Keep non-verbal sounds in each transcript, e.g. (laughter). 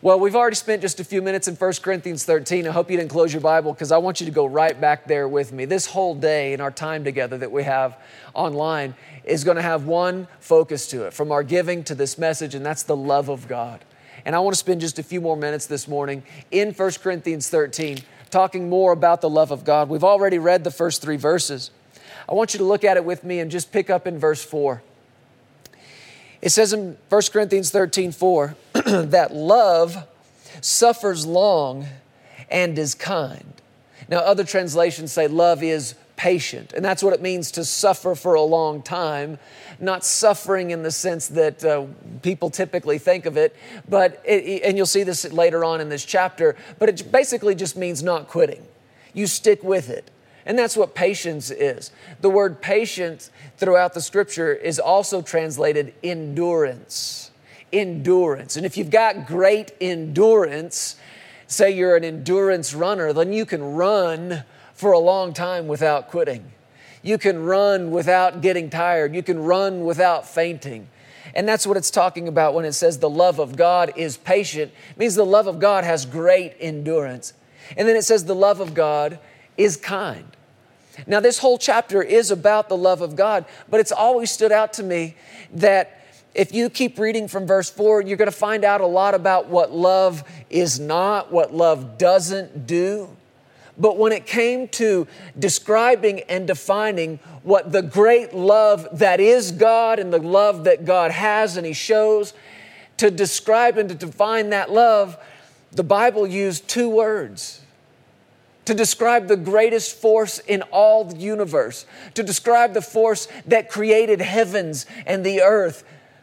Well, we've already spent just a few minutes in 1 Corinthians 13. I hope you didn't close your Bible because I want you to go right back there with me. This whole day in our time together that we have online is going to have one focus to it from our giving to this message, and that's the love of God. And I want to spend just a few more minutes this morning in 1 Corinthians 13 talking more about the love of God. We've already read the first three verses. I want you to look at it with me and just pick up in verse 4. It says in 1 Corinthians 13 4 (clears throat) that love suffers long and is kind. Now, other translations say love is patient, and that's what it means to suffer for a long time. Not suffering in the sense that uh, people typically think of it, but it, and you'll see this later on in this chapter, but it basically just means not quitting. You stick with it. And that's what patience is. The word patience throughout the scripture is also translated endurance. Endurance. And if you've got great endurance, say you're an endurance runner, then you can run for a long time without quitting. You can run without getting tired. You can run without fainting. And that's what it's talking about when it says the love of God is patient. It means the love of God has great endurance. And then it says the love of God is kind. Now, this whole chapter is about the love of God, but it's always stood out to me that if you keep reading from verse 4, you're going to find out a lot about what love is not, what love doesn't do. But when it came to describing and defining what the great love that is God and the love that God has and He shows, to describe and to define that love, the Bible used two words. To describe the greatest force in all the universe, to describe the force that created heavens and the earth,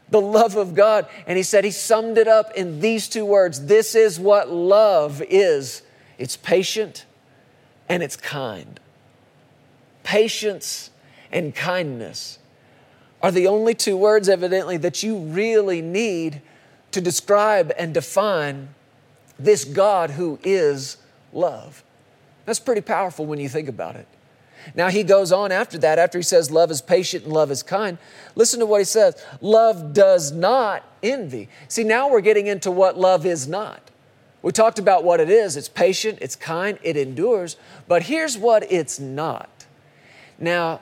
the love of God. And he said, he summed it up in these two words this is what love is it's patient and it's kind. Patience and kindness are the only two words, evidently, that you really need to describe and define this God who is love. That's pretty powerful when you think about it. Now he goes on after that, after he says love is patient and love is kind. Listen to what he says love does not envy. See, now we're getting into what love is not. We talked about what it is it's patient, it's kind, it endures, but here's what it's not. Now,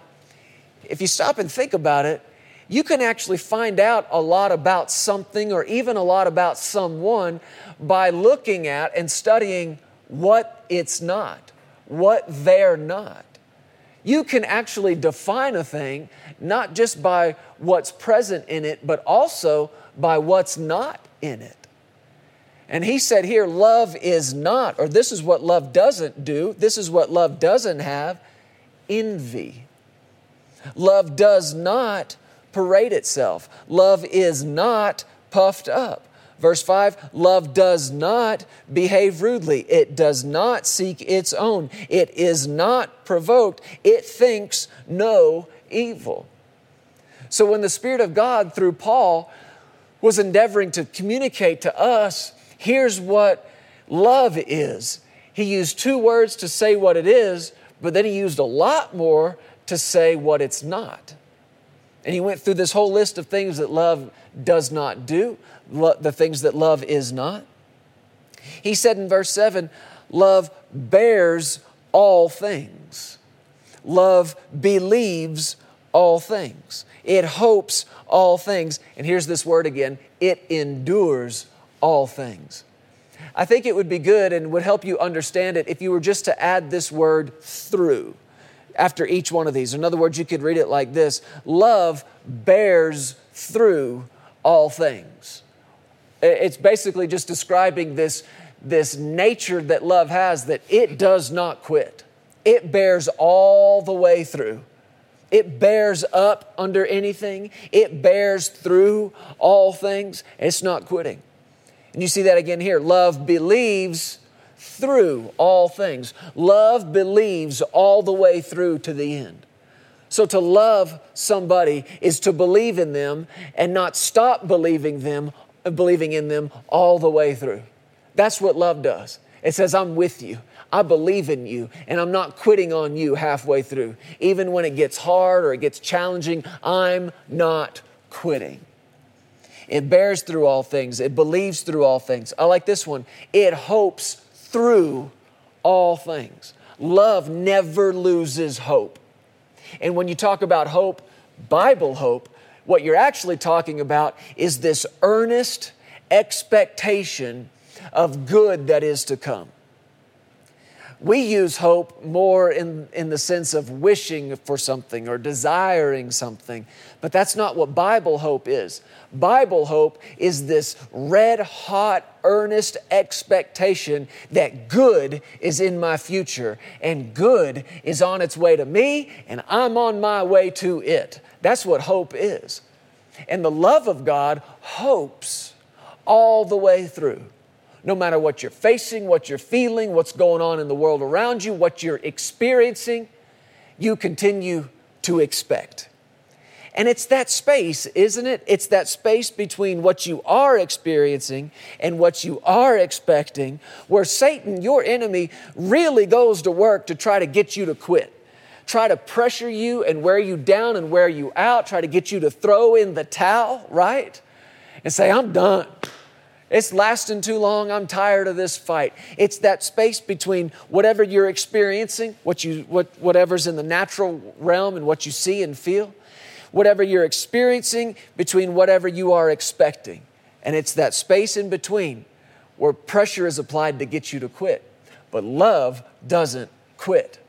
if you stop and think about it, you can actually find out a lot about something or even a lot about someone by looking at and studying what it's not what they're not. You can actually define a thing not just by what's present in it, but also by what's not in it. And he said here, love is not, or this is what love doesn't do, this is what love doesn't have envy. Love does not parade itself, love is not puffed up. Verse 5 Love does not behave rudely, it does not seek its own, it is not provoked, it thinks no evil. So when the Spirit of God, through Paul, was endeavoring to communicate to us, here's what love is. He used two words to say what it is, but then he used a lot more to say what it's not. And he went through this whole list of things that love does not do, the things that love is not. He said in verse 7 love bears all things, love believes all things, it hopes all things. And here's this word again it endures all things. I think it would be good and would help you understand it if you were just to add this word through after each one of these. In other words, you could read it like this Love bears through all things. It's basically just describing this, this nature that love has that it does not quit. It bears all the way through. It bears up under anything. It bears through all things. It's not quitting. And you see that again here. Love believes through all things. Love believes all the way through to the end. So to love somebody is to believe in them and not stop believing them, believing in them all the way through. That's what love does. It says, I'm with you. I believe in you, and I'm not quitting on you halfway through. Even when it gets hard or it gets challenging, I'm not quitting. It bears through all things. It believes through all things. I like this one. It hopes through all things. Love never loses hope. And when you talk about hope, Bible hope, what you're actually talking about is this earnest expectation of good that is to come. We use hope more in, in the sense of wishing for something or desiring something, but that's not what Bible hope is. Bible hope is this red hot, earnest expectation that good is in my future and good is on its way to me and I'm on my way to it. That's what hope is. And the love of God hopes all the way through no matter what you're facing, what you're feeling, what's going on in the world around you, what you're experiencing, you continue to expect. And it's that space, isn't it? It's that space between what you are experiencing and what you are expecting, where Satan, your enemy, really goes to work to try to get you to quit. Try to pressure you and wear you down and wear you out, try to get you to throw in the towel, right? And say, I'm done. It's lasting too long. I'm tired of this fight. It's that space between whatever you're experiencing, what you, what, whatever's in the natural realm and what you see and feel, whatever you're experiencing between whatever you are expecting. And it's that space in between where pressure is applied to get you to quit. But love doesn't quit.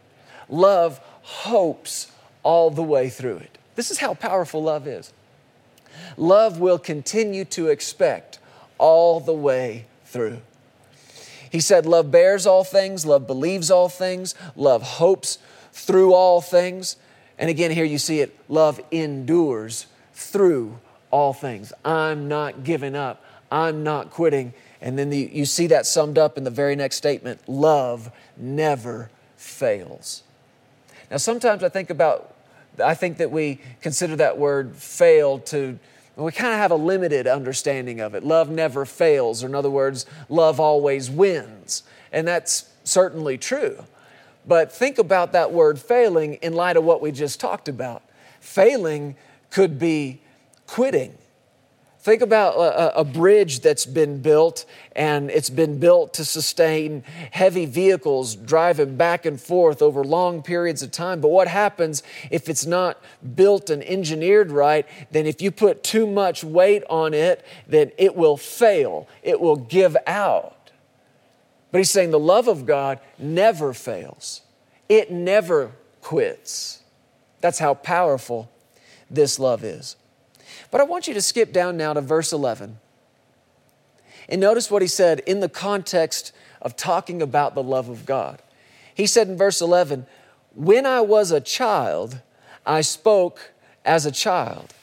Love hopes all the way through it. This is how powerful love is. Love will continue to expect all the way through. He said, Love bears all things, love believes all things, love hopes through all things. And again, here you see it love endures through all things. I'm not giving up, I'm not quitting. And then the, you see that summed up in the very next statement love never fails. Now, sometimes I think about, I think that we consider that word fail to we kind of have a limited understanding of it. Love never fails, or in other words, love always wins. And that's certainly true. But think about that word failing in light of what we just talked about. Failing could be quitting. Think about a, a, bridge that's been built and it's been built to sustain heavy vehicles driving back and forth over long periods of time. But what happens if it's not built and engineered right? Then, if you put too much weight on it, then it will fail, it will give out. But he's saying the love of God never fails, it never quits. That's how powerful this love is. But I want you to skip down now to verse 11. And notice what he said in the context of talking about the love of God. He said in verse 11, When I was a child, I spoke as a child.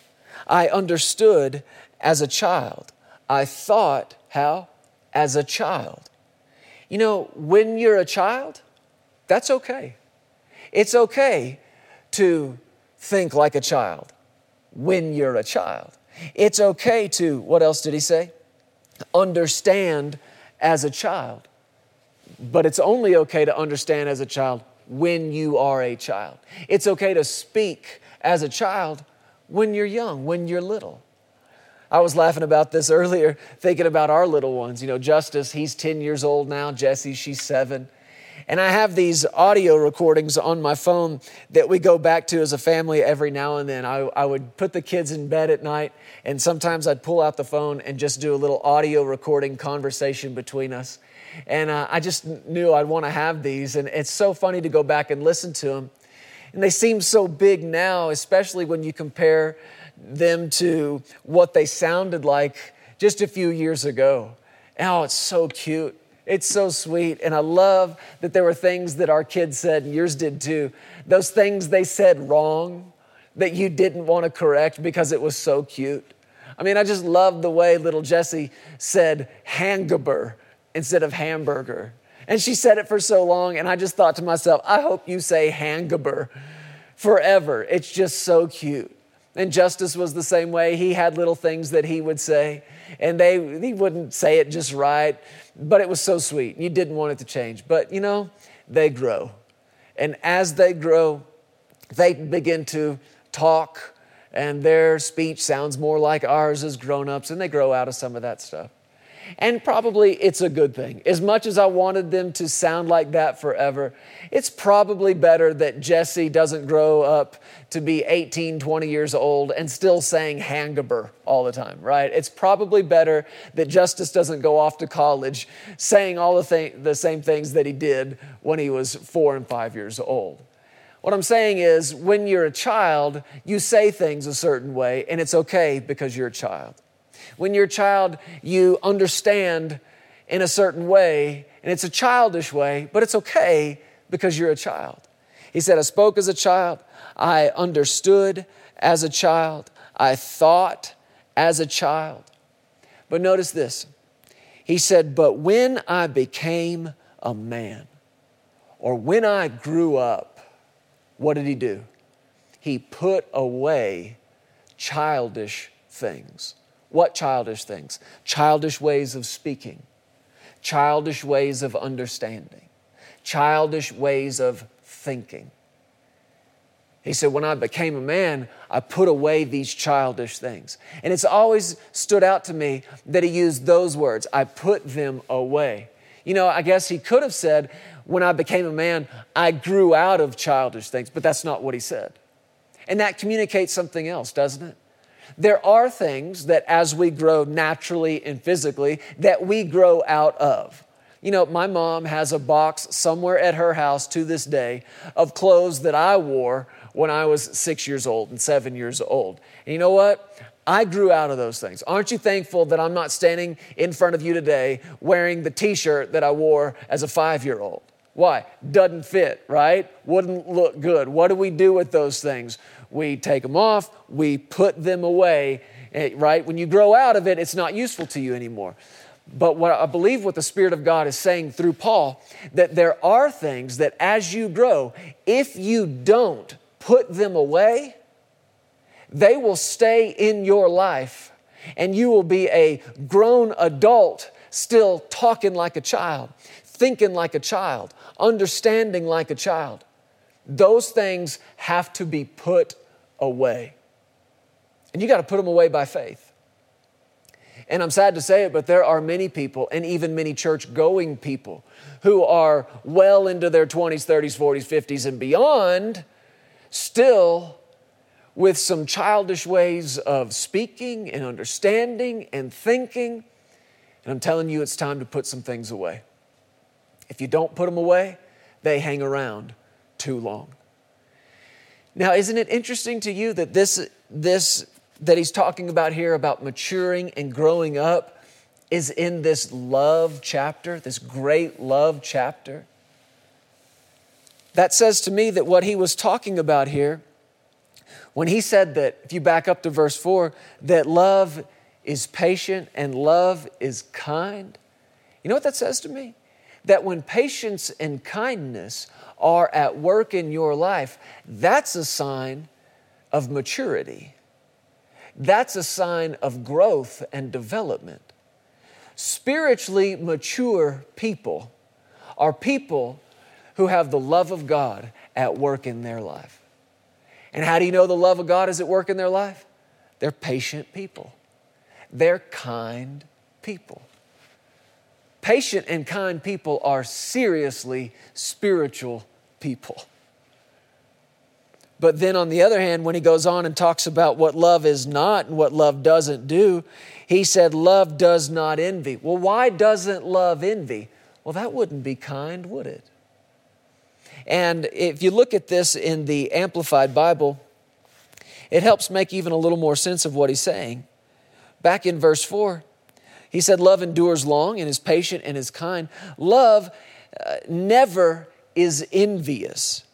I understood as a child. I thought, how? As a child. You know, when you're a child, that's okay. It's okay to think like a child when you're a child. It's okay to, what else did he say? Understand as a child. But it's only okay to understand as a child when you are a child. It's okay to speak as a child when you're young, when you're little. I was laughing about this earlier, thinking about our little ones. You know, Justice, he's 10 years old now. Jessie, she's seven. And I have these audio recordings on my phone that we go back to as a family every now and then. I, I would put the kids in bed at night, and sometimes I'd pull out the phone and just do a little audio recording conversation between us. And uh, I just knew I'd want to have these. And it's so funny to go back and listen to them. And they seem so big now, especially when you compare them to what they sounded like just a few years ago. Oh, it's so cute. It's so sweet. And I love that there were things that our kids said, and yours did too. Those things they said wrong that you didn't want to correct because it was so cute. I mean, I just love the way little Jessie said hangaber instead of hamburger. And she said it for so long, and I just thought to myself, I hope you say hangaber forever. It's just so cute. And Justice was the same way. He had little things that he would say, and they he wouldn't say it just right but it was so sweet. You didn't want it to change. But you know, they grow. And as they grow, they begin to talk and their speech sounds more like ours as grown ups, and they grow out of some of that stuff. And probably it's a good thing. As much as I wanted them to sound like that forever, it's probably better that Jessie doesn't grow up to be 18, 20 years old and still saying Hangaber all the time, right? It's probably better that Justice doesn't go off to college saying all the, th- the same things that he did when he was four and five years old. What I'm saying is, when you're a child, you say things a certain way, and it's okay because you're a child. When you're a child, you understand in a certain way, and it's a childish way, but it's okay because you're a child. He said, I spoke as a child, I understood as a child, I thought as a child. But notice this He said, But when I became a man, or when I grew up, what did he do? He put away childish things. What childish things? Childish ways of speaking, childish ways of understanding, childish ways of thinking. He said, When I became a man, I put away these childish things. And it's always stood out to me that he used those words I put them away. You know, I guess he could have said, when I became a man, I grew out of childish things, but that's not what he said. And that communicates something else, doesn't it? There are things that as we grow naturally and physically, that we grow out of. You know, my mom has a box somewhere at her house to this day of clothes that I wore when I was six years old and seven years old. And you know what? I grew out of those things. Aren't you thankful that I'm not standing in front of you today wearing the t shirt that I wore as a five year old? Why? Doesn't fit, right? Wouldn't look good. What do we do with those things? We take them off, we put them away, eh, right? When you grow out of it, it's not useful to you anymore. But what I believe what the Spirit of God is saying through Paul, that there are things that as you grow, if you don't put them away, they will stay in your life and you will be a grown adult still talking like a child, thinking like a child, understanding like a child. Those things have to be put away. And you got to put them away by faith. And I'm sad to say it, but there are many people, and even many church going people, who are well into their 20s, 30s, 40s, 50s, and beyond, still with some childish ways of speaking and understanding and thinking. And I'm telling you, it's time to put some things away. If you don't put them away, they hang around too long. Now, isn't it interesting to you that this, this that he's talking about here about maturing and growing up is in this love chapter, this great love chapter? That says to me that what he was talking about here when he said that, if you back up to verse 4, that love is patient and love is kind, you know what that says to me? That when patience and kindness are at work in your life, that's a sign of maturity. That's a sign of growth and development. Spiritually mature people are people who have the love of God at work in their life. And how do you know the love of God is at work in their life? They're patient people, they're kind people. Patient and kind people are seriously spiritual people. But then, on the other hand, when he goes on and talks about what love is not and what love doesn't do, he said, Love does not envy. Well, why doesn't love envy? Well, that wouldn't be kind, would it? And if you look at this in the Amplified Bible, it helps make even a little more sense of what he's saying. Back in verse 4, he said, Love endures long and is patient and is kind. Love uh, never is envious,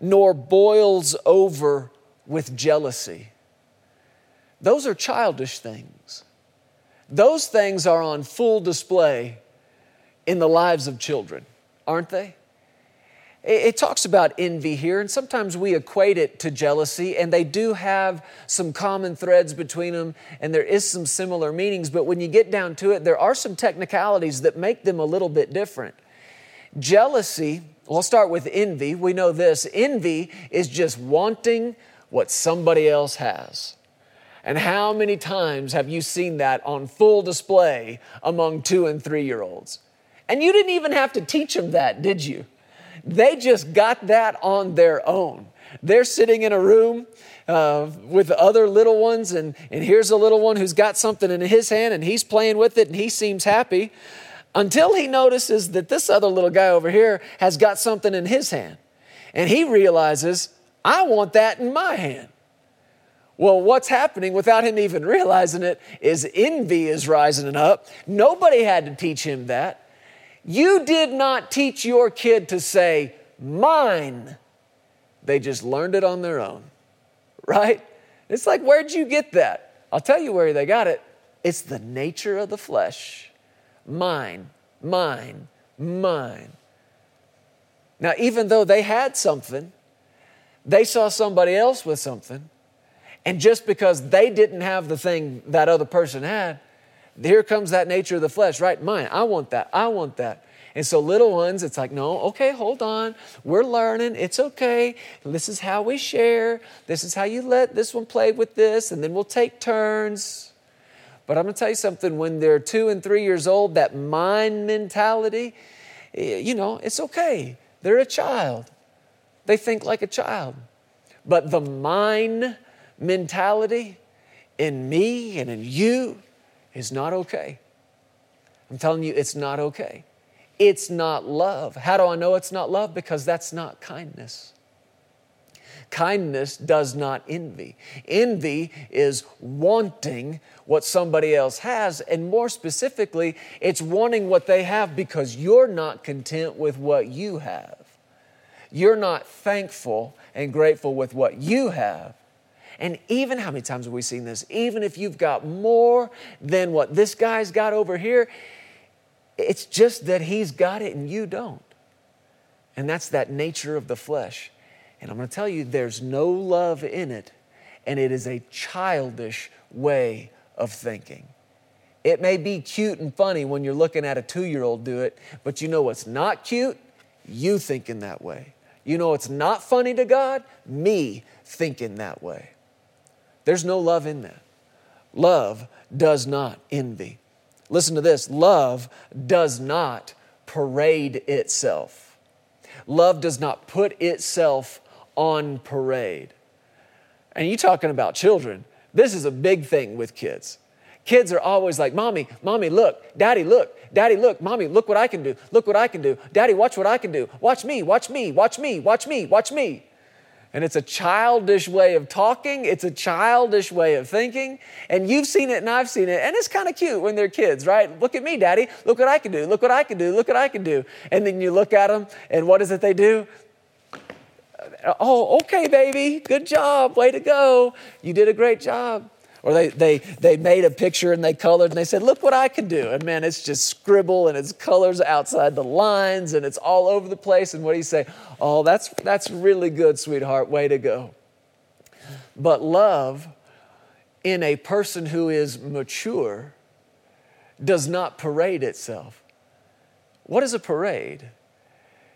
nor boils over with jealousy. Those are childish things. Those things are on full display in the lives of children, aren't they? It talks about envy here, and sometimes we equate it to jealousy, and they do have some common threads between them, and there is some similar meanings, but when you get down to it, there are some technicalities that make them a little bit different. Jealousy, well, start with envy. We know this envy is just wanting what somebody else has. And how many times have you seen that on full display among two and three year olds? And you didn't even have to teach them that, did you? They just got that on their own. They're sitting in a room uh, with other little ones, and, and here's a little one who's got something in his hand and he's playing with it and he seems happy until he notices that this other little guy over here has got something in his hand. And he realizes, I want that in my hand. Well, what's happening without him even realizing it is envy is rising up. Nobody had to teach him that. You did not teach your kid to say, mine. They just learned it on their own, right? It's like, where'd you get that? I'll tell you where they got it. It's the nature of the flesh. Mine, mine, mine. Now, even though they had something, they saw somebody else with something, and just because they didn't have the thing that other person had, here comes that nature of the flesh, right? Mine, I want that, I want that. And so, little ones, it's like, no, okay, hold on. We're learning. It's okay. This is how we share. This is how you let this one play with this, and then we'll take turns. But I'm going to tell you something when they're two and three years old, that mind mentality, eh, you know, it's okay. They're a child, they think like a child. But the mine mentality in me and in you is not okay. I'm telling you, it's not okay. It's not love. How do I know it's not love? Because that's not kindness. Kindness does not envy. Envy is wanting what somebody else has, and more specifically, it's wanting what they have because you're not content with what you have. You're not thankful and grateful with what you have. And even how many times have we seen this? Even if you've got more than what this guy's got over here, it's just that he's got it and you don't. And that's that nature of the flesh. And I'm going to tell you, there's no love in it, and it is a childish way of thinking. It may be cute and funny when you're looking at a two year old do it, but you know what's not cute? You thinking that way. You know what's not funny to God? Me thinking that way. There's no love in that. Love does not envy. Listen to this love does not parade itself. Love does not put itself on parade. And you talking about children. This is a big thing with kids. Kids are always like, Mommy, Mommy, look, Daddy, look, Daddy, look, Mommy, look what I can do, look what I can do. Daddy, watch what I can do. Watch me, watch me, watch me, watch me, watch me. And it's a childish way of talking, it's a childish way of thinking. And you've seen it and I've seen it. And it's kind of cute when they're kids, right? Look at me, Daddy. Look what I can do. Look what I can do. Look what I can do. And then you look at them, and what is it they do? Oh, okay, baby. Good job. Way to go. You did a great job. Or they, they, they made a picture and they colored and they said, Look what I can do. And man, it's just scribble and it's colors outside the lines and it's all over the place. And what do you say? Oh, that's, that's really good, sweetheart. Way to go. But love in a person who is mature does not parade itself. What is a parade?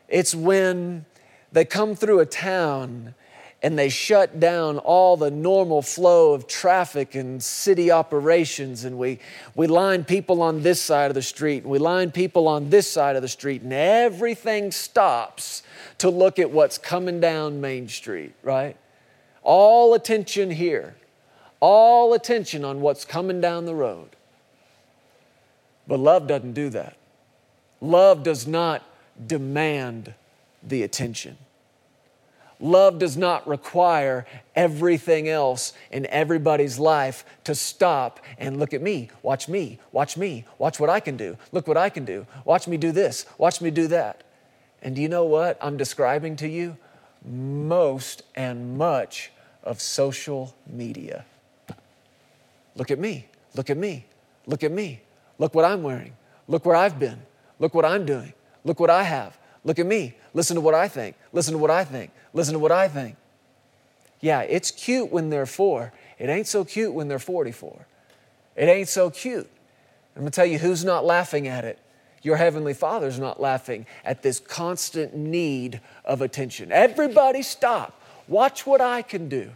It's when they come through a town and they shut down all the normal flow of traffic and city operations. And we, we line people on this side of the street and we line people on this side of the street and everything stops to look at what's coming down main street right? All attention here. All attention on what's coming down the road. But love doesn't do that. Love does not demand the attention. Love does not require everything else in everybody's life to stop and look at me, watch me, watch me, watch what I can do, look what I can do, watch me do this, watch me do that. And do you know what I'm describing to you? Most and much of social media. Look at me, look at me, look at me, look what I'm wearing, look where I've been, look what I'm doing, look what I have, Look at me. Listen to what I think. Listen to what I think. Listen to what I think. Yeah, it's cute when they're four. It ain't so cute when they're 44. It ain't so cute. I'm gonna tell you who's not laughing at it. Your Heavenly Father's not laughing at this constant need of attention. Everybody stop. Watch what I can do.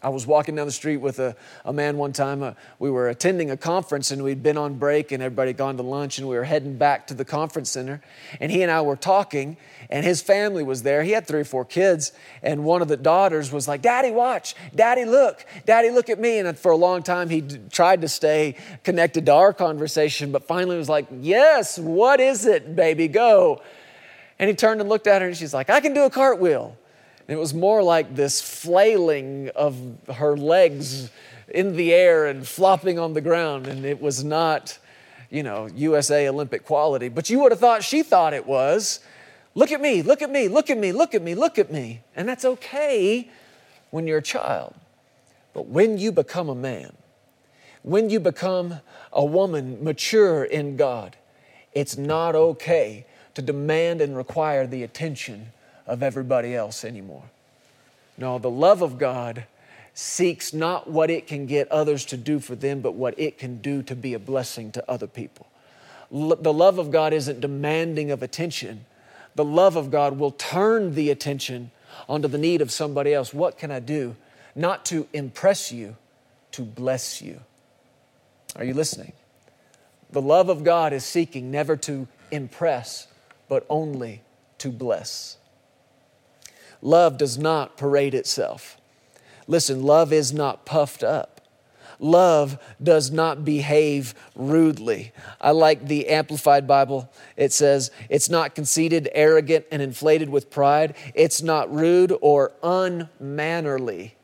I was walking down the street with a, a man one time. Uh, we were attending a conference and we'd been on break and everybody had gone to lunch and we were heading back to the conference center. And he and I were talking and his family was there. He had three or four kids. And one of the daughters was like, Daddy, watch. Daddy, look. Daddy, look at me. And for a long time, he d- tried to stay connected to our conversation, but finally was like, Yes, what is it, baby? Go. And he turned and looked at her and she's like, I can do a cartwheel. And it was more like this flailing of her legs in the air and flopping on the ground. And it was not, you know, USA Olympic quality. But you would have thought she thought it was. Look at me, look at me, look at me, look at me, look at me. And that's okay when you're a child. But when you become a man, when you become a woman mature in God, it's not okay to demand and require the attention of everybody else anymore. No, the love of God seeks not what it can get others to do for them, but what it can do to be a blessing to other people. L- the love of God isn't demanding of attention. The love of God will turn the attention onto the need of somebody else. What can I do? Not to impress you, to bless you. Are you listening? The love of God is seeking never to impress, but only to bless. Love does not parade itself. Listen, love is not puffed up. Love does not behave rudely. I like the Amplified Bible. It says, it's not conceited, arrogant, and inflated with pride. It's not rude or unmannerly.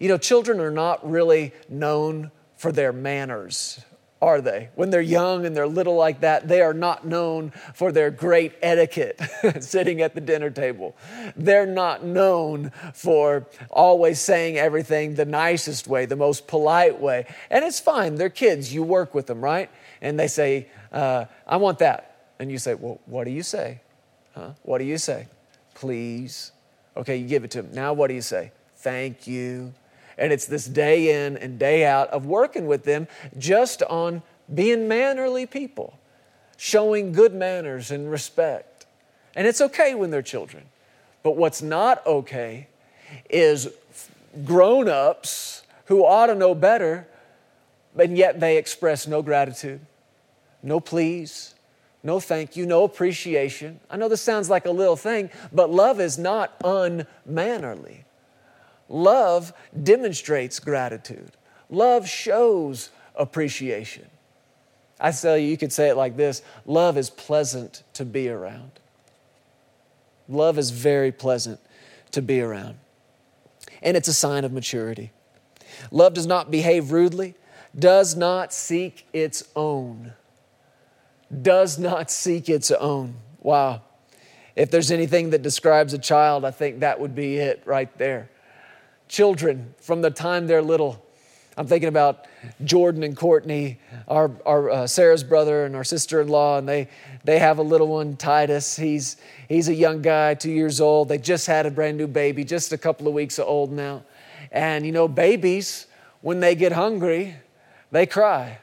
You know, children are not really known for their manners are they? When they're young and they're little like that, they are not known for their great etiquette (laughs) sitting at the dinner table. They're not known for always saying everything the nicest way, the most polite way. And it's fine, they're kids, you work with them, right? And they say, uh, I want that. And you say, Well, what do you say? Huh? What do you say? Please. Okay, you give it to them. Now, what do you say? Thank you. And it's this day in and day out of working with them just on being mannerly people, showing good manners and respect. And it's okay when they're children. But what's not okay is grown ups who ought to know better, and yet they express no gratitude, no please, no thank you, no appreciation. I know this sounds like a little thing, but love is not unmannerly. Love demonstrates gratitude. Love shows appreciation. I tell you, you could say it like this love is pleasant to be around. Love is very pleasant to be around. And it's a sign of maturity. Love does not behave rudely, does not seek its own. Does not seek its own. Wow. If there's anything that describes a child, I think that would be it right there children from the time they're little. I'm thinking about Jordan and Courtney, our, our uh, Sarah's brother and our sister-in-law, and they they have a little one, Titus. He's he's a young guy, two years old. They just had a brand new baby, just a couple of weeks old now. And you know, babies when they get hungry, they cry.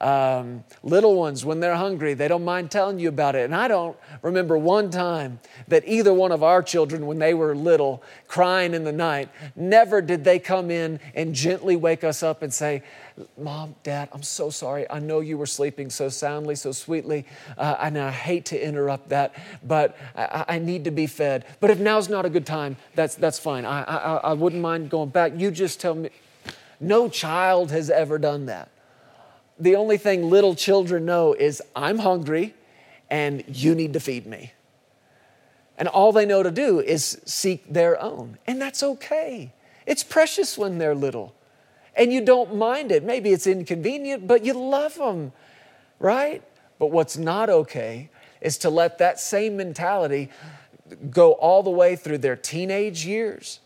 Um, little ones, when they're hungry, they don't mind telling you about it. And I don't remember one time that either one of our children, when they were little, crying in the night, never did they come in and gently wake us up and say, Mom, Dad, I'm so sorry. I know you were sleeping so soundly, so sweetly, uh, and I hate to interrupt that, but I, I, need to be fed. But if now's not a good time, that's, that's fine. I, I, I wouldn't mind going back. You just tell me. No child has ever done that the only thing little children know is I'm hungry and you need to feed me. And all they know to do is seek their own. And that's okay. It's precious when they're little. And you don't mind it. Maybe it's inconvenient, but you love them, right? But what's not okay is to let that same mentality go all the way through their teenage years.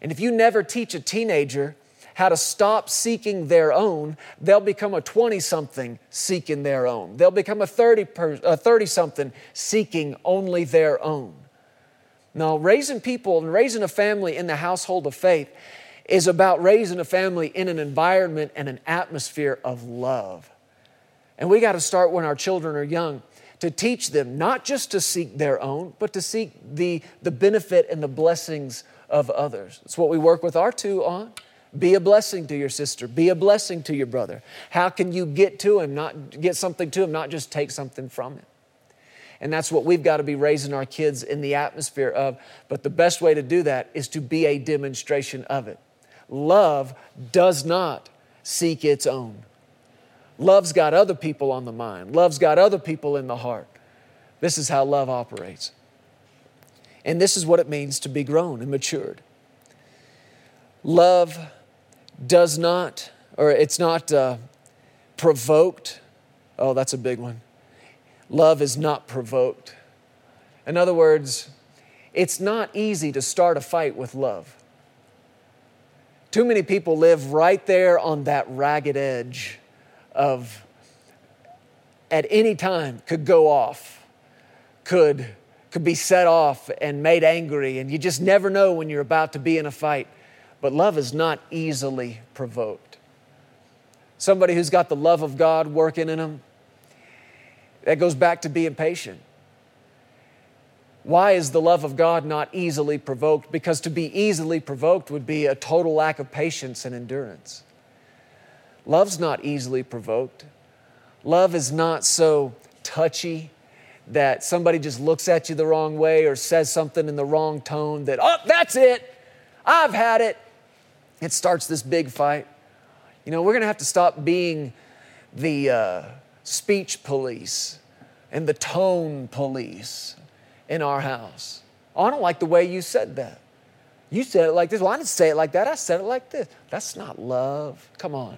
And if you never teach a teenager how to stop seeking their own, they'll become a 20 something seeking their own. They'll become a 30 a 30 something seeking only their own. Now, raising people and raising a family in the household of faith is about raising a family in an environment and an atmosphere of love. And we got to start when our children are young to teach them not just to seek their own, but to seek the, the benefit and the blessings of others. It's what we work with our two on. Be a blessing to your sister. Be a blessing to your brother. How can you get to him, not get something to him, not just take something from him? And that's what we've got to be raising our kids in the atmosphere of. But the best way to do that is to be a demonstration of it. Love does not seek its own. Love's got other people on the mind, love's got other people in the heart. This is how love operates. And this is what it means to be grown and matured. Love does not, or it's not uh, provoked. Oh, that's a big one. Love is not provoked. In other words, it's not easy to start a fight with love. Too many people live right there on that ragged edge of at any time could go off, could, could be set off and made angry, and you just never know when you're about to be in a fight. But love is not easily provoked. Somebody who's got the love of God working in them, that goes back to being patient. Why is the love of God not easily provoked? Because to be easily provoked would be a total lack of patience and endurance. Love's not easily provoked. Love is not so touchy that somebody just looks at you the wrong way or says something in the wrong tone that, oh, that's it. I've had it. It starts this big fight. You know, we're going to have to stop being the uh, speech police and the tone police in our house. Oh, I don't like the way you said that. You said it like this. Well, I didn't say it like that. I said it like this. That's not love. Come on.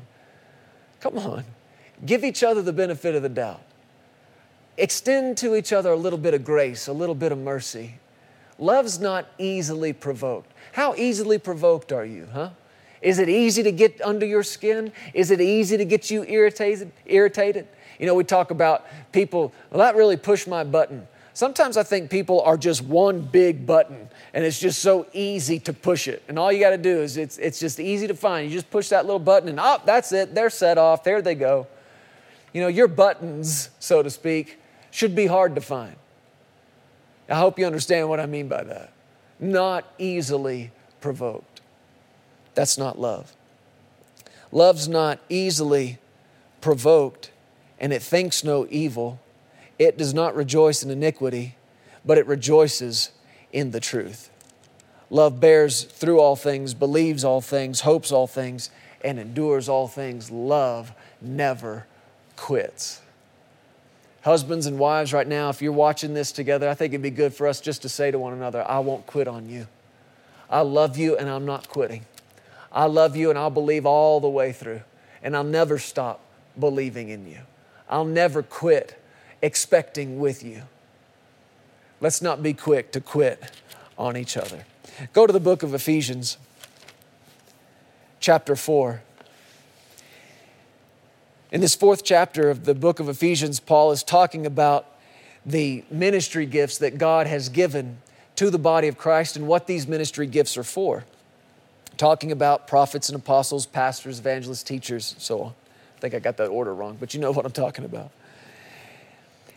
Come on. Give each other the benefit of the doubt. Extend to each other a little bit of grace, a little bit of mercy. Love's not easily provoked. How easily provoked are you, huh? Is it easy to get under your skin? Is it easy to get you irritated? Irritated? You know, we talk about people, well, that really pushed my button. Sometimes I think people are just one big button and it's just so easy to push it. And all you got to do is it's, it's just easy to find. You just push that little button and oh, that's it. They're set off. There they go. You know, your buttons, so to speak, should be hard to find. I hope you understand what I mean by that. Not easily provoked. That's not love. Love's not easily provoked and it thinks no evil. It does not rejoice in iniquity, but it rejoices in the truth. Love bears through all things, believes all things, hopes all things, and endures all things. Love never quits. Husbands and wives, right now, if you're watching this together, I think it'd be good for us just to say to one another, I won't quit on you. I love you and I'm not quitting. I love you and I'll believe all the way through, and I'll never stop believing in you. I'll never quit expecting with you. Let's not be quick to quit on each other. Go to the book of Ephesians, chapter 4. In this fourth chapter of the book of Ephesians, Paul is talking about the ministry gifts that God has given to the body of Christ and what these ministry gifts are for. Talking about prophets and apostles, pastors, evangelists, teachers, so on. I think I got that order wrong, but you know (laughs) what I'm talking about.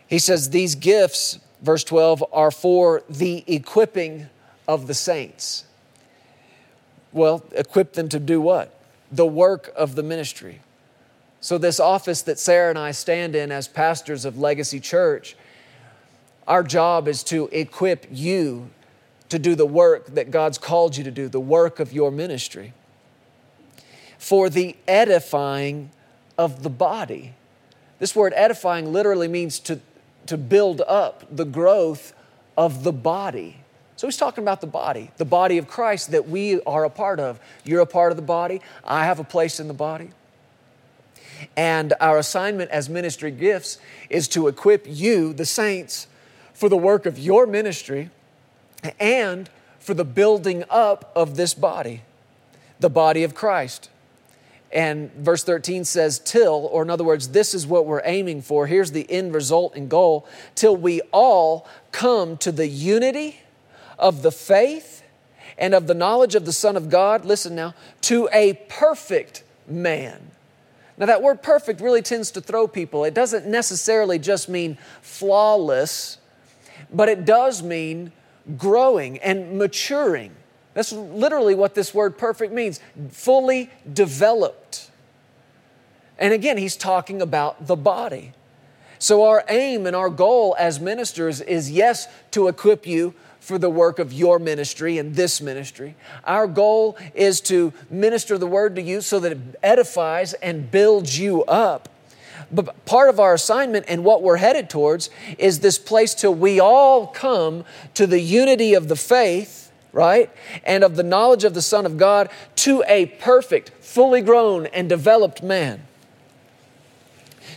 He says, These gifts, verse 12, are for the equipping of the saints. Well, equip them to do what? The work of the ministry. So, this office that Sarah and I stand in as pastors of Legacy Church, our job is to equip you to do the work that God's called you to do, the work of your ministry, for the edifying of the body. This word edifying literally means to, to build up the growth of the body. So he's talking about the body, the body of Christ that we are a part of. You're a part of the body, I have a place in the body. And our assignment as ministry gifts is to equip you, the saints, for the work of your ministry and for the building up of this body, the body of Christ. And verse 13 says, till, or in other words, this is what we're aiming for. Here's the end result and goal till we all come to the unity of the faith and of the knowledge of the Son of God, listen now, to a perfect man. Now, that word perfect really tends to throw people. It doesn't necessarily just mean flawless, but it does mean growing and maturing. That's literally what this word perfect means fully developed. And again, he's talking about the body. So, our aim and our goal as ministers is yes, to equip you for the work of your ministry and this ministry. Our goal is to minister the word to you so that it edifies and builds you up. But part of our assignment and what we're headed towards is this place till we all come to the unity of the faith, right? And of the knowledge of the Son of God to a perfect, fully grown, and developed man.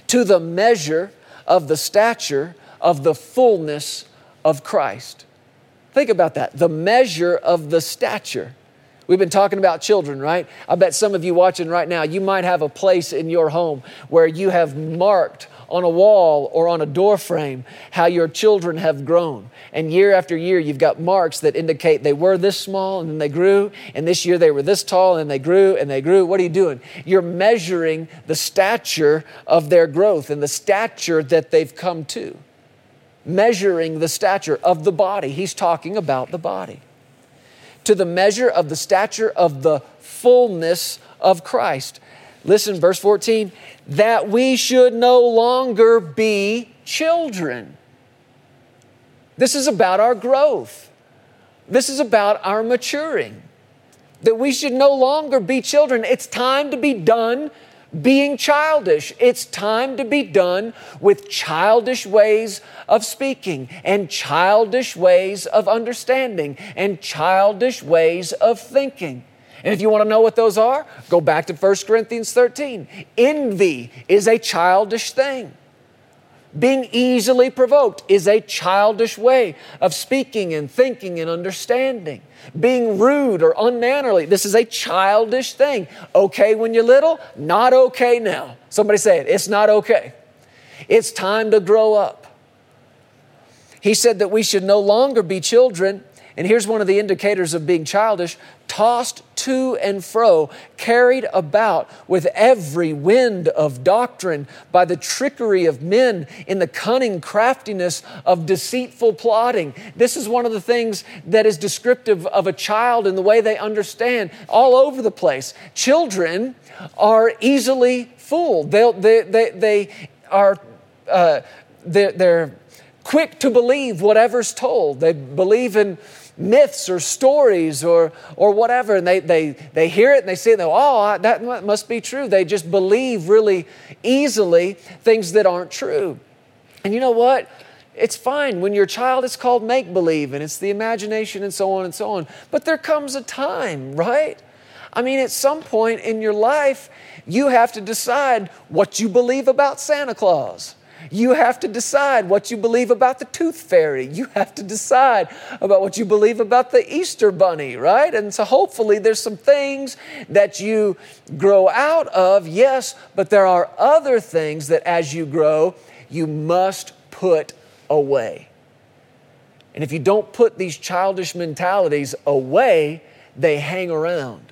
To the measure of the stature of the fullness of Christ. Think about that the measure of the stature. We've been talking about children, right? I bet some of you watching right now, you might have a place in your home where you have marked on a wall or on a door frame how your children have grown. And year after year, you've got marks that indicate they were this small and then they grew, and this year they were this tall and they grew and they grew. What are you doing? You're measuring the stature of their growth and the stature that they've come to measuring the stature of the body. He's talking about the body. To the measure of the stature of the fullness of Christ. Listen, verse 14, that we should no longer be children. This is about our growth. This is about our maturing. That we should no longer be children. It's time to be done being childish. It's time to be done with childish ways of speaking and childish ways of understanding and childish ways of thinking. And if you want to know what those are, go back to 1 Corinthians 13. Envy is a childish thing. Being easily provoked is a childish way of speaking and thinking and understanding. Being rude or unmannerly, this is a childish thing. Okay when you're little, not okay now. Somebody say it, it's not okay. It's time to grow up. He said that we should no longer be children and here's one of the indicators of being childish tossed to and fro, carried about with every wind of doctrine by the trickery of men in the cunning craftiness of deceitful plotting. This is one of the things that is descriptive of a child in the way they understand all over the place. Children are easily fooled, They'll, they, they, they are. Uh, they're, they're quick to believe whatever's told. They believe in myths or stories or, or whatever, and they, they, they hear it and they see say, oh, that must be true. They just believe really easily things that aren't true. And you know what? It's fine. When you're a child, it's called make believe and it's the imagination and so on and so on. But there comes a time, right? I mean, at some point in your life, you have to decide what you believe about Santa Claus. You have to decide what you believe about the tooth fairy. You have to decide about what you believe about the Easter bunny, right? And so hopefully there's some things that you grow out of, yes, but there are other things that as you grow, you must put away. And if you don't put these childish mentalities away, they hang around.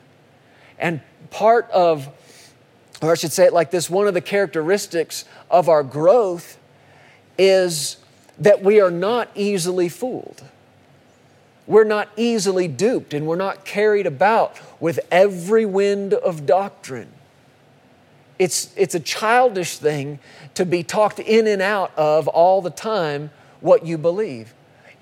And part of or I should say it like this one of the characteristics of our growth is that we are not easily fooled. We're not easily duped and we're not carried about with every wind of doctrine. It's, it's a childish thing to be talked in and out of all the time what you believe.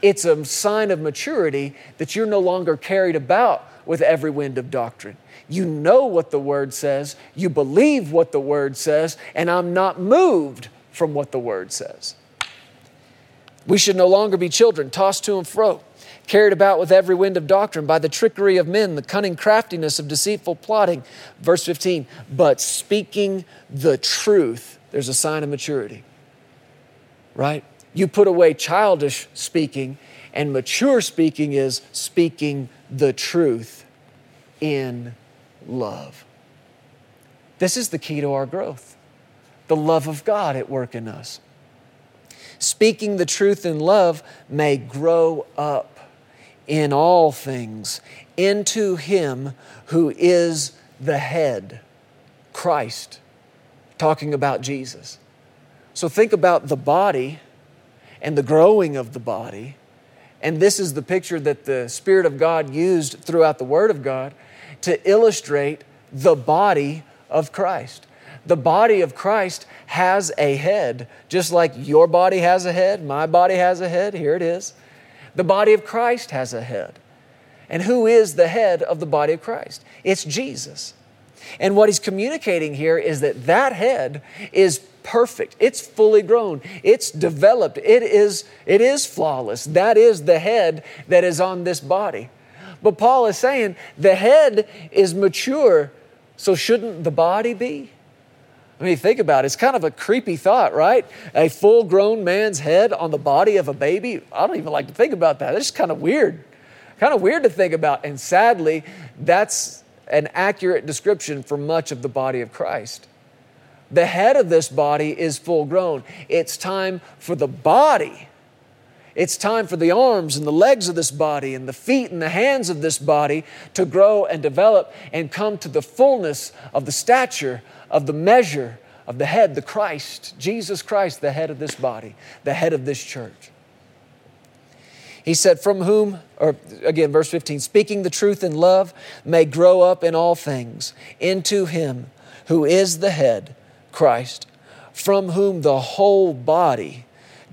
It's a sign of maturity that you're no longer carried about with every wind of doctrine. You know what the Word says, you believe what the Word says, and I'm not moved from what the Word says. We should no longer be children, tossed to and fro, carried about with every wind of doctrine by the trickery of men, the cunning craftiness of deceitful plotting. Verse 15, but speaking the truth, there's a sign of maturity, right? You put away childish speaking, and mature speaking is speaking the truth in love. This is the key to our growth the love of God at work in us. Speaking the truth in love may grow up in all things into Him who is the head, Christ, talking about Jesus. So think about the body and the growing of the body And this is the picture that the Spirit of God used throughout the Word of God to illustrate the body of Christ. The body of Christ has a head, just like your body has a head, my body has a head. Here it is. The body of Christ has a head. And who is the head of the body of Christ? It's Jesus. And what he's communicating here is that that head is perfect. It's fully grown. It's developed. It is, it is flawless. That is the head that is on this body. But Paul is saying the head is mature, so shouldn't the body be? I mean, think about it. It's kind of a creepy thought, right? A full grown man's head on the body of a baby. I don't even like to think about that. It's just kind of weird. Kind of weird to think about. And sadly, that's an accurate description for much of the body of Christ. The head of this body is full grown. It's time for the body. It's time for the arms and the legs of this body and the feet and the hands of this body to grow and develop and come to the fullness of the stature of the measure of the head, the Christ, Jesus Christ, the head of this body, the head of this church. He said, From whom, or again, verse 15, speaking the truth in love, may grow up in all things into him who is the head, Christ, from whom the whole body,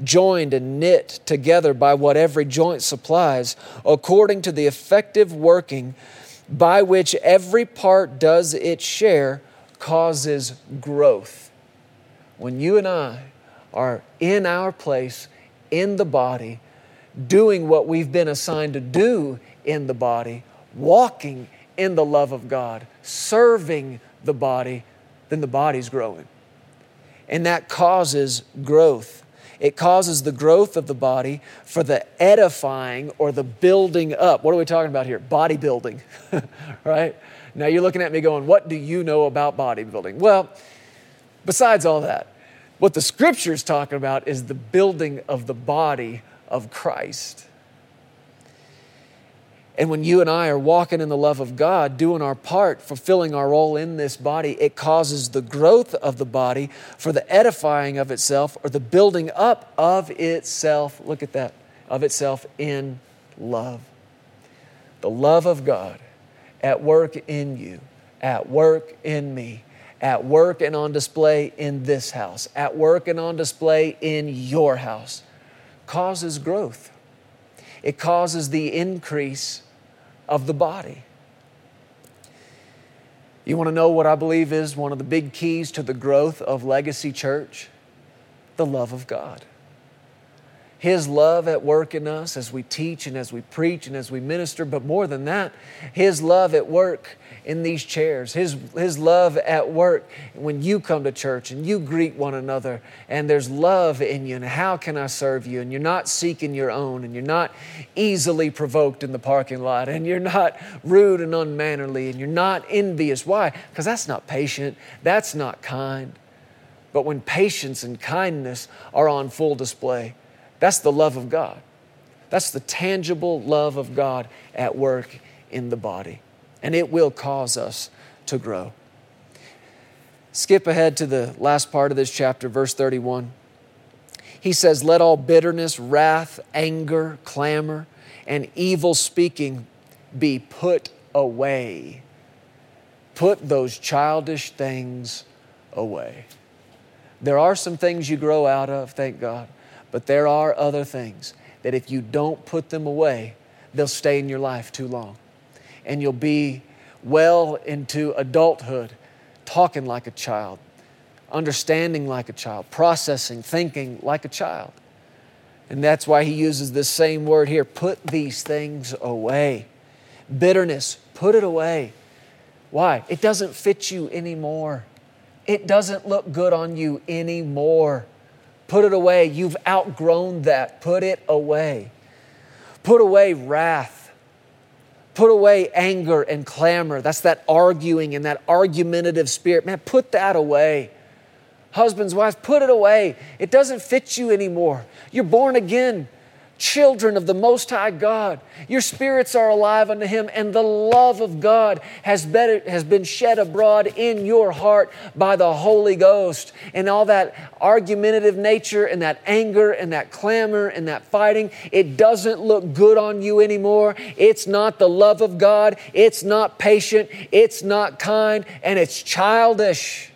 joined and knit together by what every joint supplies, according to the effective working by which every part does its share, causes growth. When you and I are in our place in the body, doing what we've been assigned to do in the body, walking in the love of God, serving the body, then the body's growing. And that causes growth. It causes the growth of the body for the edifying or the building up. What are we talking about here? Bodybuilding, (laughs) right? Now you're looking at me going, What do you know about bodybuilding? Well, besides all that, what the scripture is talking about is the building of the body of Christ. And when you and I are walking in the love of God, doing our part, fulfilling our role in this body, it causes the growth of the body for the edifying of itself or the building up of itself. Look at that, of itself in love. The love of God at work in you, at work in me, at work and on display in this house, at work and on display in your house causes growth, it causes the increase of the body. You want to know what I believe is one of the big keys to the growth of Legacy Church? The love of God. His love at work in us as we teach and as we preach and as we minister, but more than that, His love at work in these chairs, His, His love at work when you come to church and you greet one another and there's love in you and how can I serve you? And you're not seeking your own and you're not easily provoked in the parking lot and you're not rude and unmannerly and you're not envious. Why? Because that's not patient, that's not kind. But when patience and kindness are on full display, that's the love of God. That's the tangible love of God at work in the body and it will cause us to grow. Skip ahead to the last part of this chapter, verse 31. He says, Let all bitterness, wrath, anger, clamor, and evil speaking be put away. Put those childish things away. There are some things you grow out of, thank God, but there are other things that if you don't put them away, they'll stay in your life too long and you'll be well into adulthood talking like a child, understanding like a child, processing, thinking like a child. And that's why he uses this same word here put these things away. Bitterness, put it away. Why? It doesn't fit you anymore. It doesn't look good on you anymore. Put it away. You've outgrown that. Put it away. Put away wrath. Put away anger and clamor. That's that arguing and that argumentative spirit. Man, put that away. Husbands, wives, put it away. It doesn't fit you anymore. You're born again. Children of the Most High God. Your spirits are alive unto Him, and the love of God has been, has been shed abroad in your heart by the Holy Ghost. And all that argumentative nature, and that anger, and that clamor, and that fighting, it doesn't look good on you anymore. It's not the love of God, it's not patient, it's not kind, and it's childish.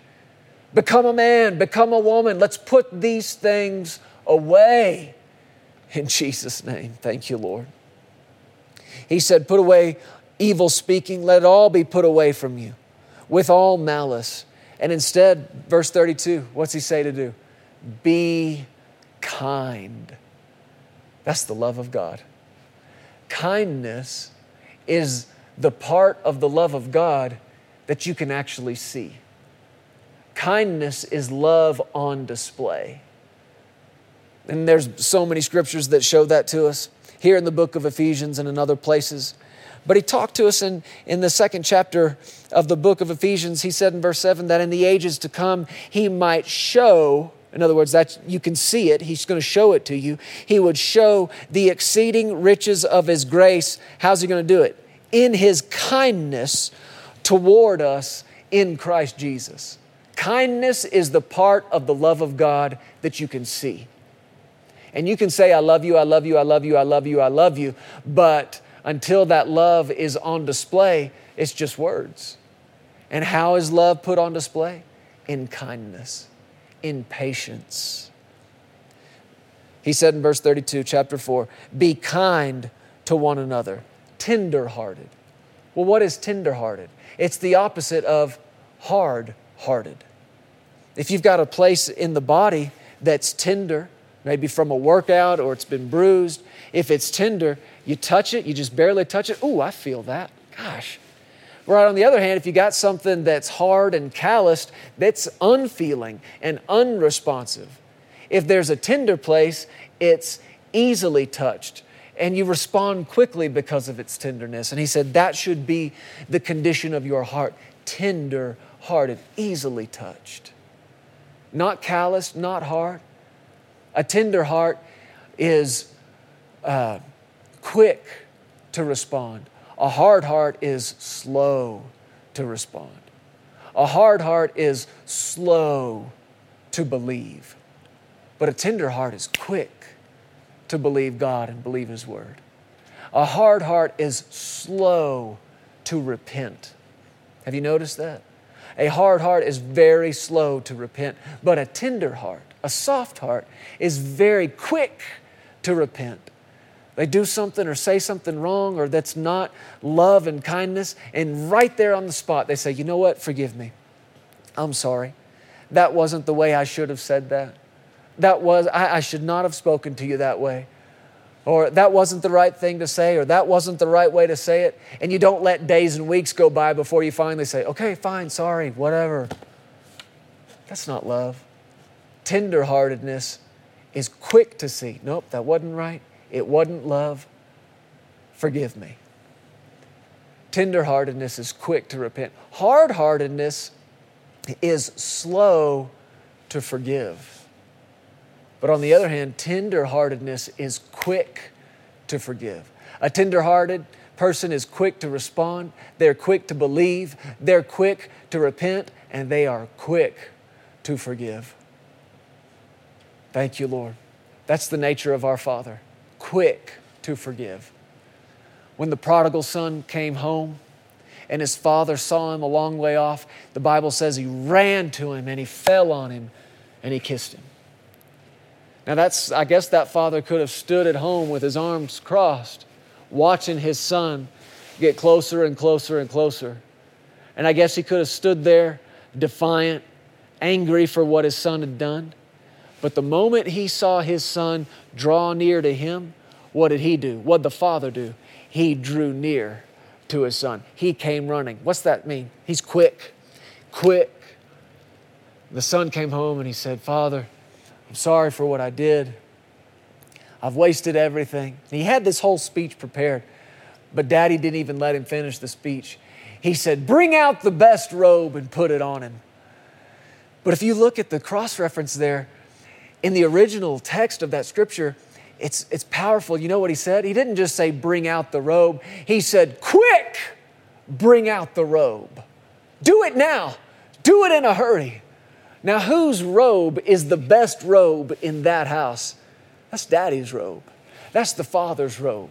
Become a man, become a woman. Let's put these things away. In Jesus' name, thank you, Lord. He said, Put away evil speaking, let it all be put away from you with all malice. And instead, verse 32, what's he say to do? Be kind. That's the love of God. Kindness is the part of the love of God that you can actually see. Kindness is love on display. And there's so many scriptures that show that to us here in the book of Ephesians and in other places. But he talked to us in, in the second chapter of the book of Ephesians. He said in verse 7 that in the ages to come, he might show, in other words, that you can see it, he's going to show it to you. He would show the exceeding riches of his grace. How's he going to do it? In his kindness toward us in Christ Jesus. Kindness is the part of the love of God that you can see. And you can say, I love you, I love you, I love you, I love you, I love you, but until that love is on display, it's just words. And how is love put on display? In kindness, in patience. He said in verse 32, chapter 4, be kind to one another, tender-hearted. Well, what is tender-hearted? It's the opposite of hard-hearted. If you've got a place in the body that's tender, maybe from a workout or it's been bruised. If it's tender, you touch it, you just barely touch it. Ooh, I feel that. Gosh. Right on the other hand, if you got something that's hard and calloused, that's unfeeling and unresponsive. If there's a tender place, it's easily touched and you respond quickly because of its tenderness. And he said that should be the condition of your heart tender hearted, easily touched. Not calloused, not hard, a tender heart is uh, quick to respond. A hard heart is slow to respond. A hard heart is slow to believe. But a tender heart is quick to believe God and believe His Word. A hard heart is slow to repent. Have you noticed that? A hard heart is very slow to repent, but a tender heart a soft heart is very quick to repent. They do something or say something wrong or that's not love and kindness, and right there on the spot, they say, You know what? Forgive me. I'm sorry. That wasn't the way I should have said that. That was, I, I should not have spoken to you that way. Or that wasn't the right thing to say, or that wasn't the right way to say it. And you don't let days and weeks go by before you finally say, Okay, fine, sorry, whatever. That's not love tenderheartedness is quick to see, nope, that wasn't right. It wasn't love. Forgive me. Tenderheartedness is quick to repent. Hardheartedness is slow to forgive. But on the other hand, tenderheartedness is quick to forgive. A tenderhearted person is quick to respond, they're quick to believe, they're quick to repent, and they are quick to forgive. Thank you, Lord. That's the nature of our Father, quick to forgive. When the prodigal son came home and his father saw him a long way off, the Bible says he ran to him and he fell on him and he kissed him. Now, that's, I guess that father could have stood at home with his arms crossed, watching his son get closer and closer and closer. And I guess he could have stood there defiant, angry for what his son had done. But the moment he saw his son draw near to him, what did he do? What did the father do? He drew near to his son. He came running. What's that mean? He's quick, quick. The son came home and he said, Father, I'm sorry for what I did. I've wasted everything. He had this whole speech prepared, but daddy didn't even let him finish the speech. He said, Bring out the best robe and put it on him. But if you look at the cross reference there, in the original text of that scripture, it's, it's powerful. You know what he said? He didn't just say, bring out the robe. He said, quick, bring out the robe. Do it now. Do it in a hurry. Now, whose robe is the best robe in that house? That's daddy's robe. That's the father's robe.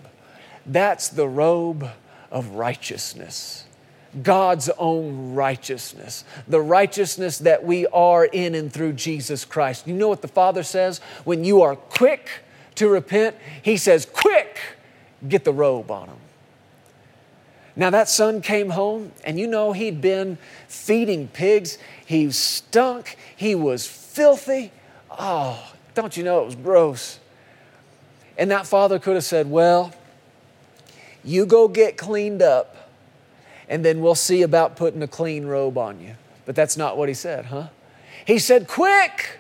That's the robe of righteousness. God's own righteousness, the righteousness that we are in and through Jesus Christ. You know what the Father says? When you are quick to repent, He says, Quick, get the robe on him. Now, that son came home, and you know he'd been feeding pigs. He stunk, he was filthy. Oh, don't you know it was gross? And that father could have said, Well, you go get cleaned up and then we'll see about putting a clean robe on you. But that's not what he said, huh? He said, Quick,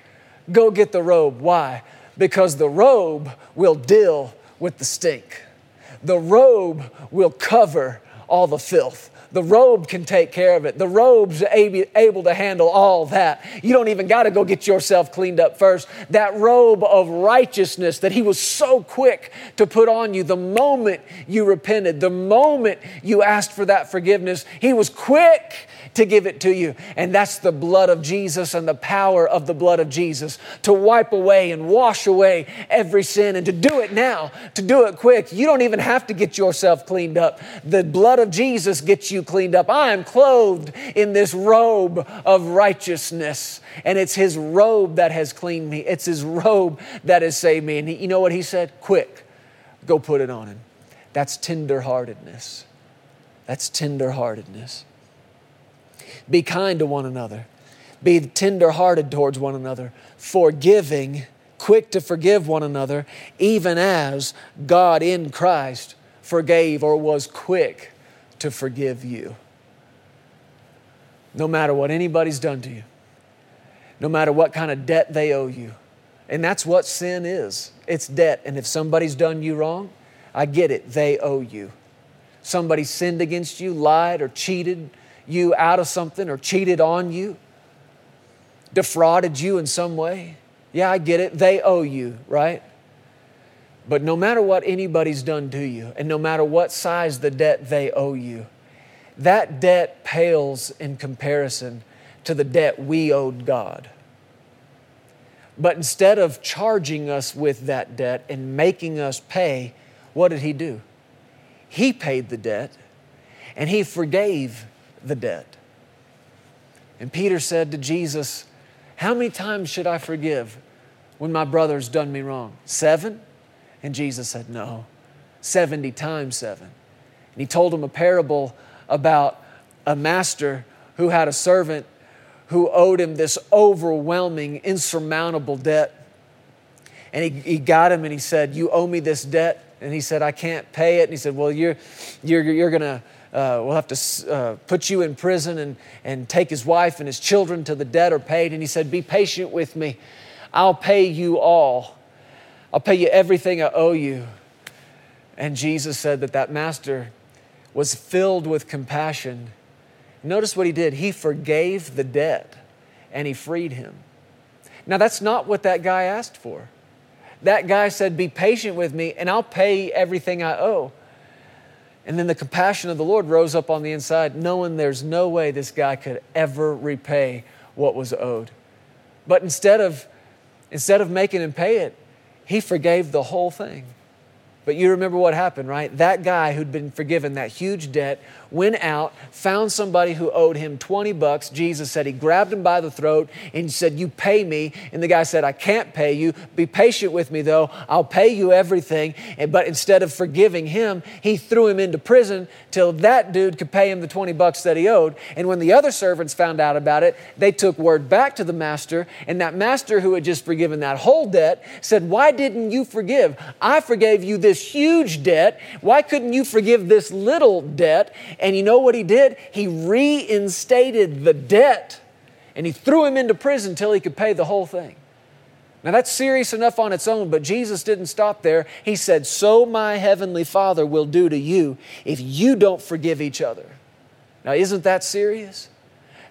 go get the robe. Why? Because the robe will deal with the stink, the robe will cover all the filth. The robe can take care of it. The robe's able to handle all that. You don't even got to go get yourself cleaned up first. That robe of righteousness that He was so quick to put on you the moment you repented, the moment you asked for that forgiveness, He was quick to give it to you. And that's the blood of Jesus and the power of the blood of Jesus to wipe away and wash away every sin and to do it now, to do it quick. You don't even have to get yourself cleaned up. The blood of Jesus gets you cleaned up. I am clothed in this robe of righteousness, and it's His robe that has cleaned me. It's His robe that has saved me. And he, you know what He said? Quick, go put it on Him. That's tenderheartedness. That's tenderheartedness. Be kind to one another. Be tenderhearted towards one another, forgiving, quick to forgive one another, even as God in Christ forgave or was quick to forgive you. No matter what anybody's done to you, no matter what kind of debt they owe you. And that's what sin is it's debt. And if somebody's done you wrong, I get it, they owe you. Somebody sinned against you, lied, or cheated, you out of something or cheated on you, defrauded you in some way. Yeah, I get it. They owe you, right? But no matter what anybody's done to you, and no matter what size the debt they owe you, that debt pales in comparison to the debt we owed God. But instead of charging us with that debt and making us pay, what did He do? He paid the debt and He forgave the debt. And Peter said to Jesus, How many times should I forgive when my brother's done me wrong? Seven? And Jesus said, No, 70 times seven. And he told him a parable about a master who had a servant who owed him this overwhelming, insurmountable debt. And he, he got him and he said, You owe me this debt. And he said, I can't pay it. And he said, Well, you're, you're, you're going to uh, we'll have to uh, put you in prison and, and take his wife and his children till the debt are paid. And he said, Be patient with me. I'll pay you all. I'll pay you everything I owe you. And Jesus said that that master was filled with compassion. Notice what he did. He forgave the debt and he freed him. Now, that's not what that guy asked for. That guy said, Be patient with me and I'll pay everything I owe. And then the compassion of the Lord rose up on the inside, knowing there's no way this guy could ever repay what was owed. But instead of, instead of making him pay it, he forgave the whole thing. But you remember what happened, right? That guy who'd been forgiven that huge debt went out, found somebody who owed him 20 bucks. Jesus said he grabbed him by the throat and said, You pay me. And the guy said, I can't pay you. Be patient with me, though. I'll pay you everything. But instead of forgiving him, he threw him into prison till that dude could pay him the 20 bucks that he owed. And when the other servants found out about it, they took word back to the master. And that master who had just forgiven that whole debt said, Why didn't you forgive? I forgave you this huge debt. Why couldn't you forgive this little debt? And you know what he did? He reinstated the debt and he threw him into prison until he could pay the whole thing. Now that's serious enough on its own, but Jesus didn't stop there. He said, So my heavenly Father will do to you if you don't forgive each other. Now, isn't that serious?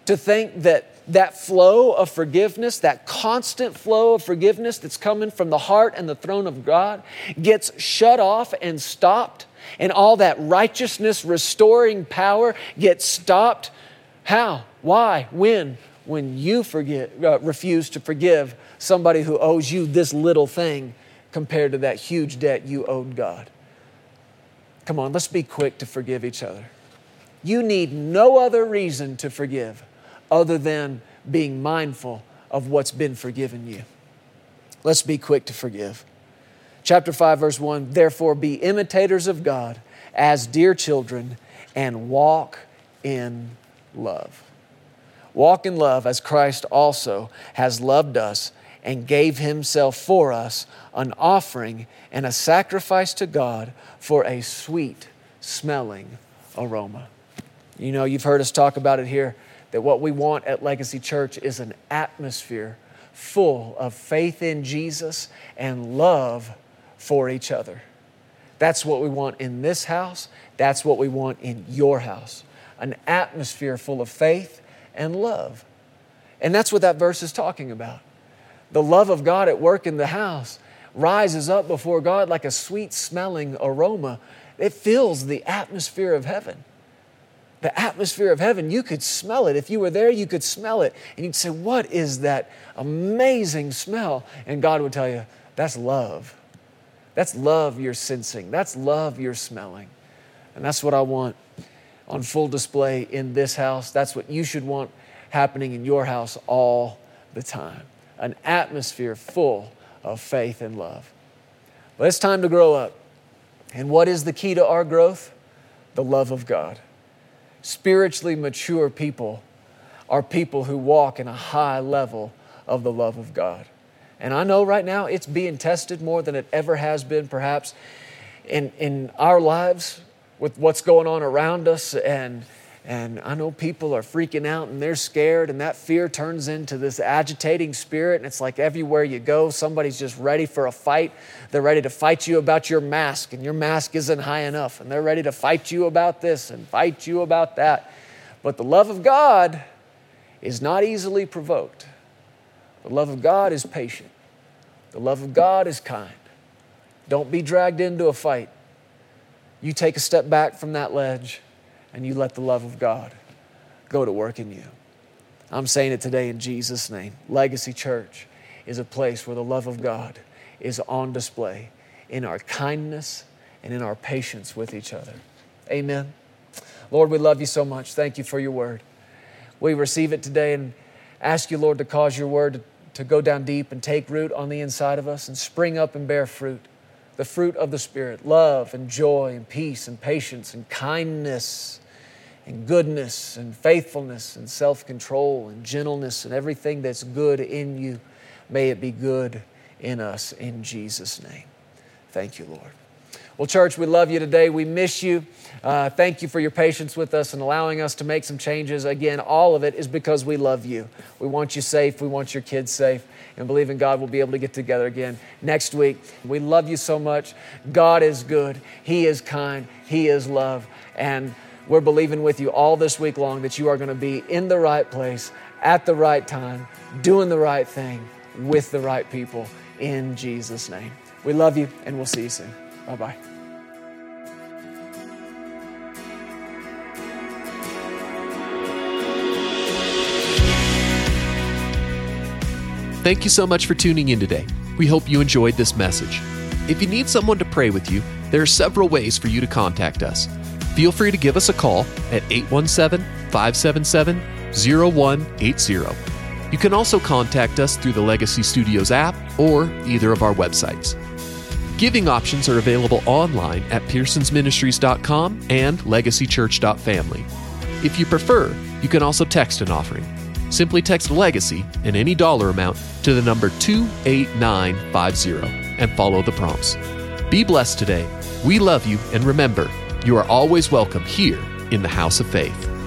To think that that flow of forgiveness, that constant flow of forgiveness that's coming from the heart and the throne of God, gets shut off and stopped, and all that righteousness restoring power gets stopped. How? Why? When? When you forget, uh, refuse to forgive somebody who owes you this little thing compared to that huge debt you owed God. Come on, let's be quick to forgive each other. You need no other reason to forgive other than being mindful of what's been forgiven you. Let's be quick to forgive. Chapter 5, verse 1 Therefore, be imitators of God as dear children and walk in love. Walk in love as Christ also has loved us and gave himself for us an offering and a sacrifice to God for a sweet smelling aroma. You know, you've heard us talk about it here that what we want at Legacy Church is an atmosphere full of faith in Jesus and love for each other. That's what we want in this house. That's what we want in your house. An atmosphere full of faith and love. And that's what that verse is talking about. The love of God at work in the house rises up before God like a sweet smelling aroma. It fills the atmosphere of heaven. The atmosphere of heaven, you could smell it. If you were there, you could smell it. And you'd say, What is that amazing smell? And God would tell you, That's love. That's love you're sensing. That's love you're smelling. And that's what I want on full display in this house. That's what you should want happening in your house all the time an atmosphere full of faith and love. But it's time to grow up. And what is the key to our growth? The love of God. Spiritually mature people are people who walk in a high level of the love of God. And I know right now it's being tested more than it ever has been, perhaps, in, in our lives with what's going on around us and and I know people are freaking out and they're scared, and that fear turns into this agitating spirit. And it's like everywhere you go, somebody's just ready for a fight. They're ready to fight you about your mask, and your mask isn't high enough. And they're ready to fight you about this and fight you about that. But the love of God is not easily provoked. The love of God is patient. The love of God is kind. Don't be dragged into a fight. You take a step back from that ledge and you let the love of God go to work in you. I'm saying it today in Jesus' name. Legacy Church is a place where the love of God is on display in our kindness and in our patience with each other. Amen. Lord, we love you so much. Thank you for your word. We receive it today and ask you, Lord, to cause your word to, go down deep and take root on the inside of us and spring up and bear fruit the fruit of the Spirit love and joy and peace and patience and kindness and goodness and faithfulness and self control and gentleness and everything that's good in you. May it be good in us in Jesus' name. Thank you, Lord. Well, church, we love you today. We miss you. Uh, thank you for your patience with us and allowing us to make some changes. Again, all of it is because we love you. We want you safe. We want your kids safe. And believe in God, we'll be able to get together again next week. We love you so much. God is good. He is kind. He is love. And we're believing with you all this week long that you are going to be in the right place at the right time, doing the right thing with the right people in Jesus' name. We love you, and we'll see you soon. Bye bye. Thank you so much for tuning in today. We hope you enjoyed this message. If you need someone to pray with you, there are several ways for you to contact us. Feel free to give us a call at 817 577 0180. You can also contact us through the Legacy Studios app or either of our websites. Giving options are available online at pearsonsministries.com and legacychurch.family. If you prefer, you can also text an offering. Simply text Legacy and any dollar amount to the number 28950 and follow the prompts. Be blessed today. We love you, and remember, you are always welcome here in the House of Faith.